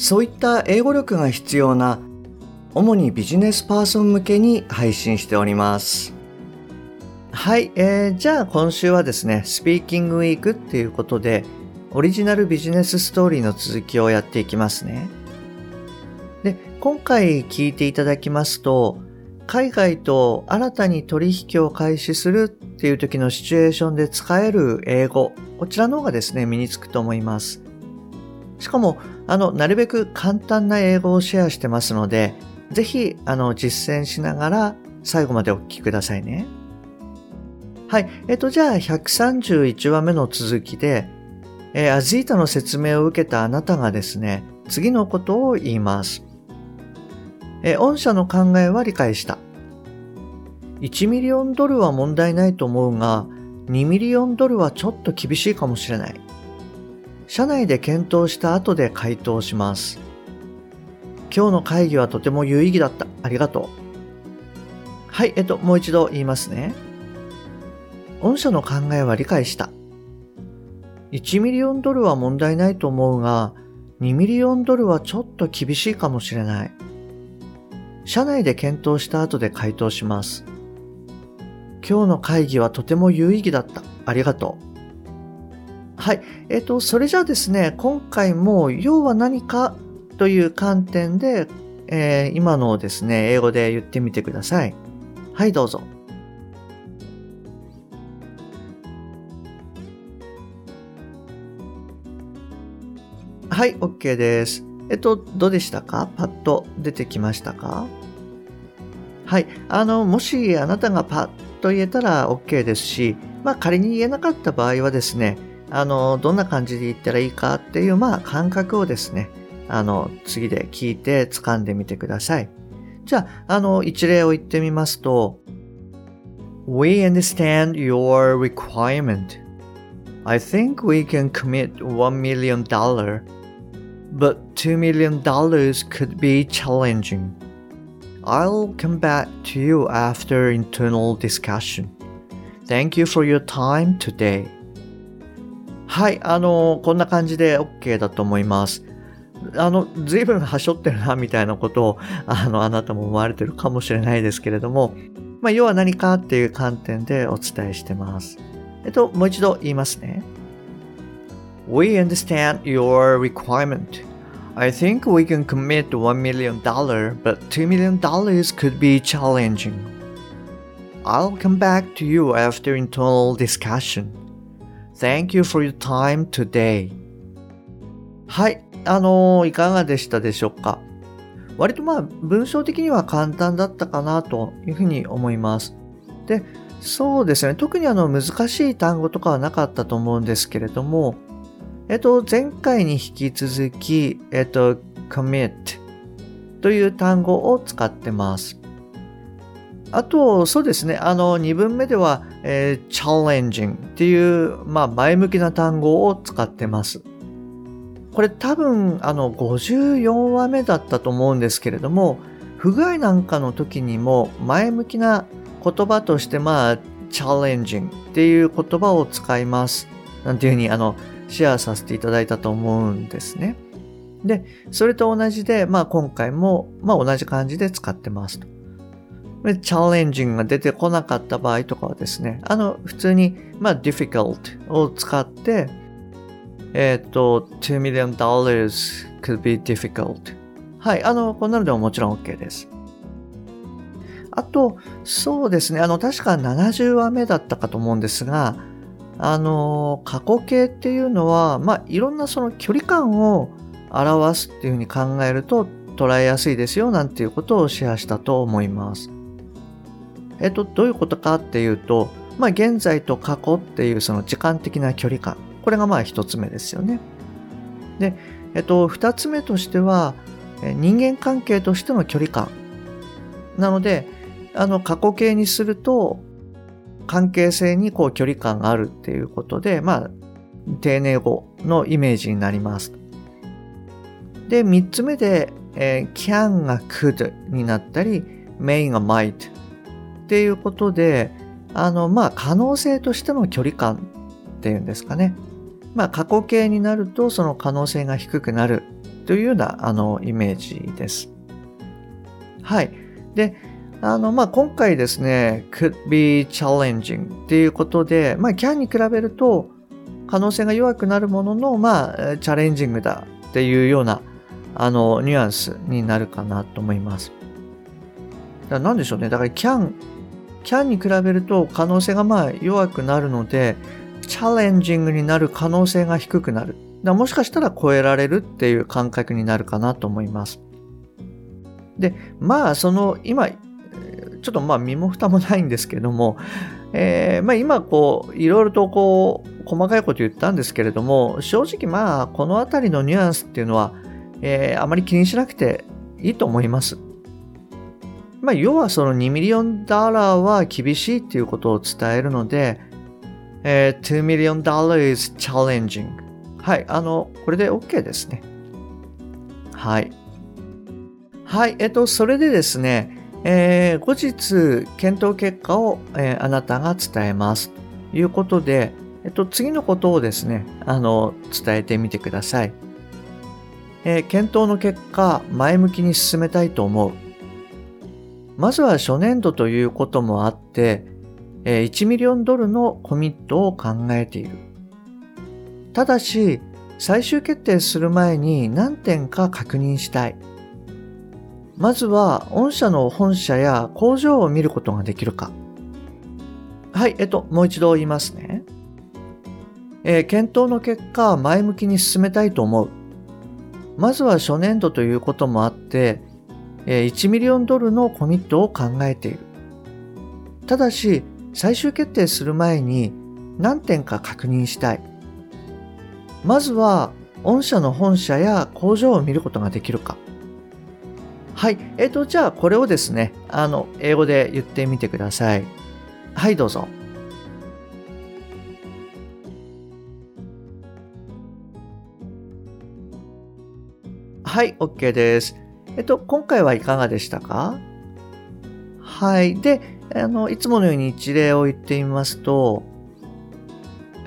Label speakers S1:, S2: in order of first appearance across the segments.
S1: そういった英語力が必要な主にビジネスパーソン向けに配信しておりますはい、えー、じゃあ今週はですねスピーキングウィークっていうことでオリジナルビジネスストーリーの続きをやっていきますねで今回聞いていただきますと海外と新たに取引を開始するっていう時のシチュエーションで使える英語、こちらの方がですね、身につくと思います。しかも、あの、なるべく簡単な英語をシェアしてますので、ぜひ、あの、実践しながら最後までお聞きくださいね。はい。えっと、じゃあ、131話目の続きで、えー、アズータの説明を受けたあなたがですね、次のことを言います。え御社の考えは理解した。1ミリオンドルは問題ないと思うが、2ミリオンドルはちょっと厳しいかもしれない。社内で検討した後で回答します。今日の会議はとても有意義だった。ありがとう。はい、えっと、もう一度言いますね。御社の考えは理解した。1ミリオンドルは問題ないと思うが、2ミリオンドルはちょっと厳しいかもしれない。社内で検討した後で回答します。今日の会議はとても有意義だった。ありがとう。はい。えっ、ー、と、それじゃあですね、今回も要は何かという観点で、えー、今のをですね、英語で言ってみてください。はい、どうぞ。はい、OK です。えっと、どうでしたか？パッと出てきましたか？はい。あの、もしあなたがパッと言えたら OK ですし、まあ仮に言えなかった場合はですね、あの、どんな感じで言ったらいいかっていう、まあ感覚をですね、あの、次で聞いて掴んでみてください。じゃあ、あの、一例を言ってみますと、We understand your requirement. I think we can commit $1 million, but $2 million dollars could be challenging. I'll come back to you after internal discussion. Thank you for your time today. はい、あの、こんな感じで OK だと思います。あの、随分はしょってるな、みたいなことを、あの、あなたも思われてるかもしれないですけれども、まあ、要は何かっていう観点でお伝えしてます。えっと、もう一度言いますね。We understand your requirement. I think we can commit $1 million, but $2 million could be challenging. I'll come back to you after internal discussion. Thank you for your time today. はい、あのー、いかがでしたでしょうか？割とまあ文章的には簡単だったかなというふうに思います。で、そうですね。特にあの難しい単語とかはなかったと思うんですけれども、えっと、前回に引き続き、えっと、commit という単語を使ってます。あと、そうですね。あの、2文目では、えー、challenging っていう、まあ、前向きな単語を使ってます。これ多分、あの、54話目だったと思うんですけれども、不具合なんかの時にも前向きな言葉として、まあ、challenging っていう言葉を使います。なんていうふうに、あの、シェアさせていただいたと思うんですね。で、それと同じで、まあ今回も、まあ同じ感じで使ってますと。チャレンジングが出てこなかった場合とかはですね、あの、普通に、まあ difficult を使って、えっ、ー、と、2 million dollars could be difficult. はい、あの、こんなのでももちろん OK です。あと、そうですね、あの、確か70話目だったかと思うんですが、あの、過去形っていうのは、まあ、いろんなその距離感を表すっていうふうに考えると捉えやすいですよなんていうことをシェアしたと思います。えっと、どういうことかっていうと、まあ、現在と過去っていうその時間的な距離感。これがまあ一つ目ですよね。で、えっと、2つ目としては、人間関係としての距離感。なので、あの、過去形にすると、関係性にこう距離感があるっていうことで、まあ、丁寧語のイメージになります。で、3つ目で、えー、can が could になったり、may が might っていうことで、あの、まあ、可能性としての距離感っていうんですかね。まあ、過去形になるとその可能性が低くなるというようなあのイメージです。はい。で、あの、まあ、今回ですね、could be challenging っていうことで、まあ、can に比べると可能性が弱くなるものの、まあ、チャレンジングだっていうような、あの、ニュアンスになるかなと思います。だから何でしょうね。だから can、can に比べると可能性がまあ弱くなるので、チャレンジングになる可能性が低くなる。だもしかしたら超えられるっていう感覚になるかなと思います。で、まあ、その、今、ちょっとまあ身も蓋もないんですけども、えー、まあ今こう、いろいろとこう、細かいこと言ったんですけれども、正直まあ、このあたりのニュアンスっていうのは、えー、あまり気にしなくていいと思います。まあ、要はその2ミリオンダーラーは厳しいっていうことを伝えるので、えー、2 million dollars challenging。はい、あの、これで OK ですね。はい。はい、えっと、それでですね、えー、後日、検討結果を、えー、あなたが伝えます。ということで、えっと、次のことをですね、あの、伝えてみてください。えー、検討の結果、前向きに進めたいと思う。まずは初年度ということもあって、1ミリオンドルのコミットを考えている。ただし、最終決定する前に何点か確認したい。まずは、御社の本社や工場を見ることができるか。はい、えっと、もう一度言いますね。えー、検討の結果、前向きに進めたいと思う。まずは初年度ということもあって、1ミリオンドルのコミットを考えている。ただし、最終決定する前に何点か確認したい。まずは、御社の本社や工場を見ることができるか。はい。えっ、ー、と、じゃあこれをですね、あの、英語で言ってみてください。はい、どうぞ。はい、OK です。えっと、今回はいかがでしたかはい。で、あの、いつものように一例を言ってみますと、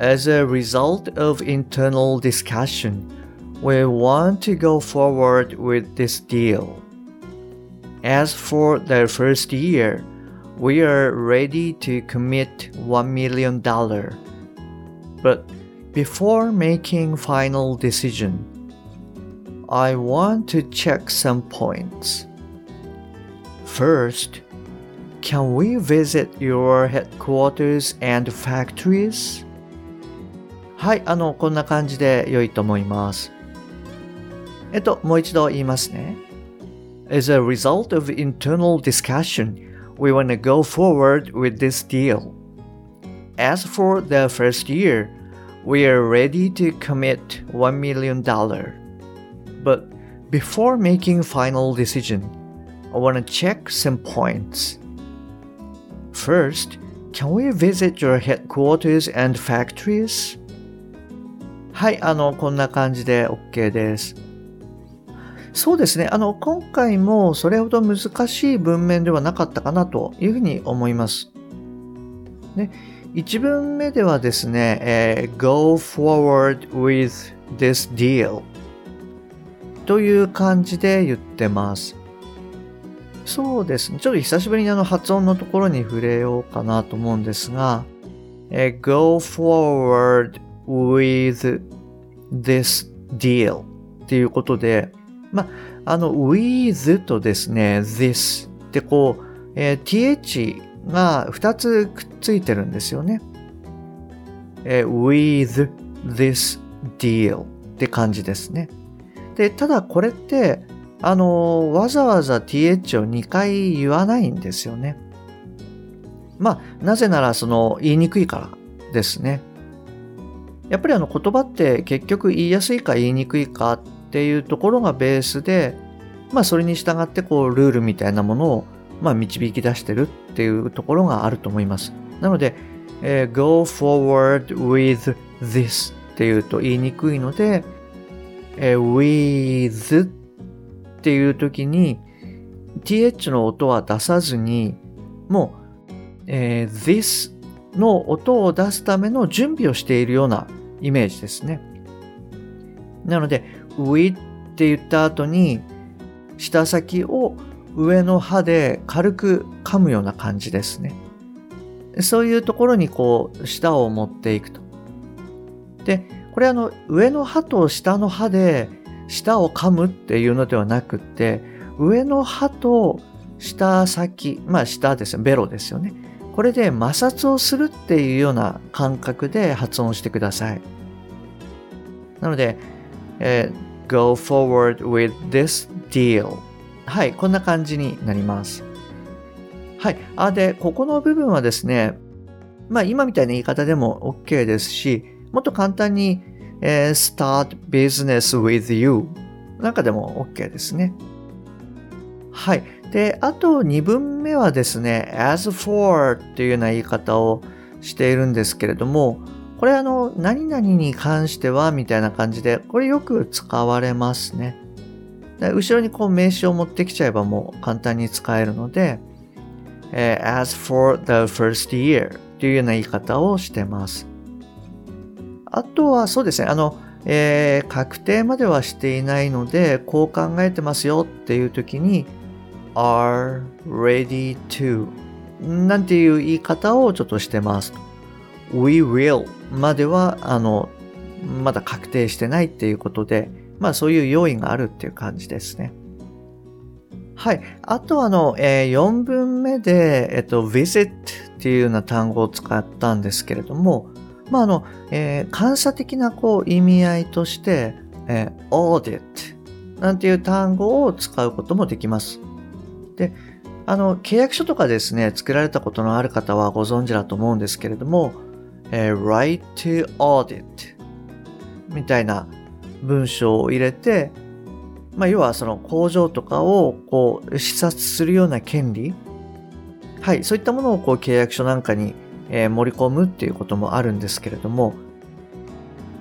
S1: As a result of internal discussion, we want to go forward with this deal. As for the first year, we are ready to commit $1 million. But before making final decision, I want to check some points. First, Can we visit your headquarters and factories? はい、あの、こんな感じで良いと思います。えっと、もう一度言いますね。As a result of internal discussion, we want to go forward with this deal. As for the first year, we are ready to commit $1 million. But before making final decision, I want to check some points. First, can we visit your headquarters and factories? はい、あの、こんな感じで OK です。そうですね。あの、今回もそれほど難しい文面ではなかったかなというふうに思います。ね、1文目ではですね、えー、go forward with this deal という感じで言ってます。そうですね。ちょっと久しぶりにあの発音のところに触れようかなと思うんですが、え go forward with this deal っていうことで、まあ、の with とですね、this ってこう、えー、th が2つくっついてるんですよね。えー、with this deal って感じですね。で、ただこれって、あの、わざわざ th を2回言わないんですよね。まあ、なぜならその言いにくいからですね。やっぱりあの言葉って結局言いやすいか言いにくいかっていうところがベースで、まあそれに従ってこうルールみたいなものをまあ導き出してるっていうところがあると思います。なので、えー、go forward with this っていうと言いにくいので、えー、with っていう時に th の音は出さずにもう、えー、this の音を出すための準備をしているようなイメージですね。なので、we って言った後に舌先を上の歯で軽く噛むような感じですね。そういうところにこう舌を持っていくと。で、これあの上の歯と下の歯で舌を噛むっていうのではなくって、上の歯と下先、まあ下ですね、ベロですよね。これで摩擦をするっていうような感覚で発音してください。なので、えー、go forward with this deal はい、こんな感じになります。はい。あ、で、ここの部分はですね、まあ今みたいな言い方でも OK ですし、もっと簡単に、えー、start business with you なんかでも OK ですね。はい。で、あと2文目はですね、as for っていうような言い方をしているんですけれども、これあの、何々に関してはみたいな感じで、これよく使われますね。後ろにこう名詞を持ってきちゃえばもう簡単に使えるので、えー、as for the first year というような言い方をしてます。あとはそうですね、あの、えー、確定まではしていないので、こう考えてますよっていう時に、are ready to なんていう言い方をちょっとしてます。we will までは、あの、まだ確定してないっていうことで、まあそういう要因があるっていう感じですね。はい。あとあの、えー、4文目で、えっと、visit っていうような単語を使ったんですけれども、まああの、えー、監査的なこう意味合いとして、えー、audit なんていう単語を使うこともできます。で、あの、契約書とかですね、作られたことのある方はご存知だと思うんですけれども、えー、right to audit みたいな文章を入れて、まあ、要はその工場とかをこう視察するような権利、はい、そういったものをこう契約書なんかに、え、盛り込むっていうこともあるんですけれども、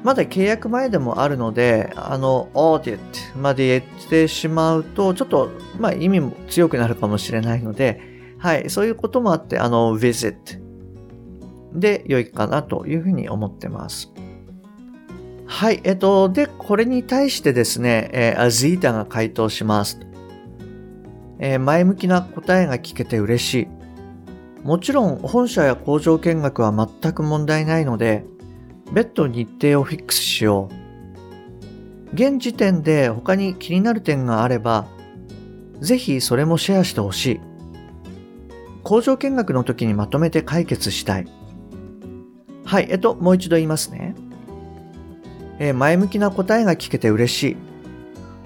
S1: まだ契約前でもあるので、あの、audit まで言ってしまうと、ちょっと、まあ意味も強くなるかもしれないので、はい、そういうこともあって、あの、visit で良いかなというふうに思ってます。はい。えっと、で、これに対してですね、えー、アジータが回答します。えー、前向きな答えが聞けて嬉しい。もちろん、本社や工場見学は全く問題ないので、別途日程をフィックスしよう。現時点で他に気になる点があれば、ぜひそれもシェアしてほしい。工場見学の時にまとめて解決したい。はい、えっと、もう一度言いますね。え前向きな答えが聞けて嬉しい。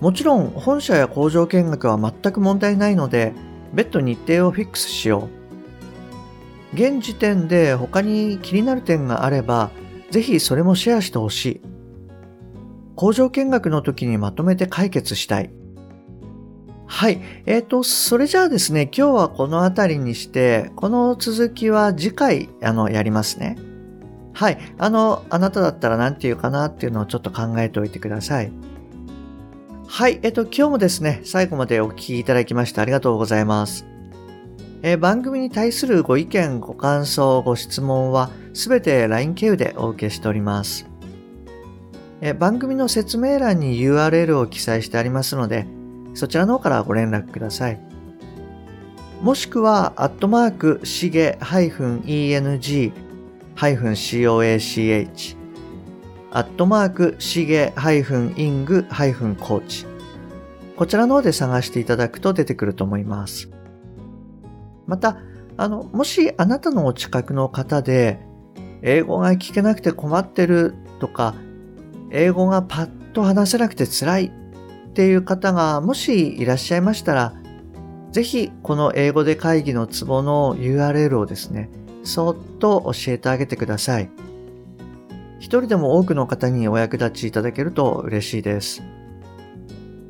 S1: もちろん本社や工場見学は全く問題ないので、別途日程をフィックスしよう。現時点で他に気になる点があれば、ぜひそれもシェアしてほしい。工場見学の時にまとめて解決したい。はい。えっ、ー、と、それじゃあですね、今日はこの辺りにして、この続きは次回、あの、やりますね。はい。あの、あなただったら何て言うかなっていうのをちょっと考えておいてください。はい。えっと、今日もですね、最後までお聞きいただきましてありがとうございます。え、番組に対するご意見、ご感想、ご質問はすべて LINE 経由でお受けしております。え、番組の説明欄に URL を記載してありますので、そちらの方からご連絡ください。もしくは、アットマーク、しげ -eng -coach アットマークしげイングコーチこちらの方で探していただくと出てくると思います。また、あの、もしあなたのお近くの方で、英語が聞けなくて困ってるとか、英語がパッと話せなくて辛いっていう方がもしいらっしゃいましたら、ぜひこの英語で会議のツボの URL をですね、そっと教えてあげてください。一人でも多くの方にお役立ちいただけると嬉しいです。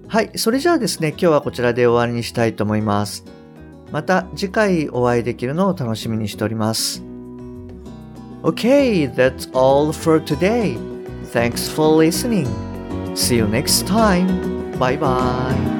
S1: はい、それじゃあですね、今日はこちらで終わりにしたいと思います。また次回お会いできるのを楽しみにしております。Okay, that's all for today. Thanks for listening. See you next time. Bye bye.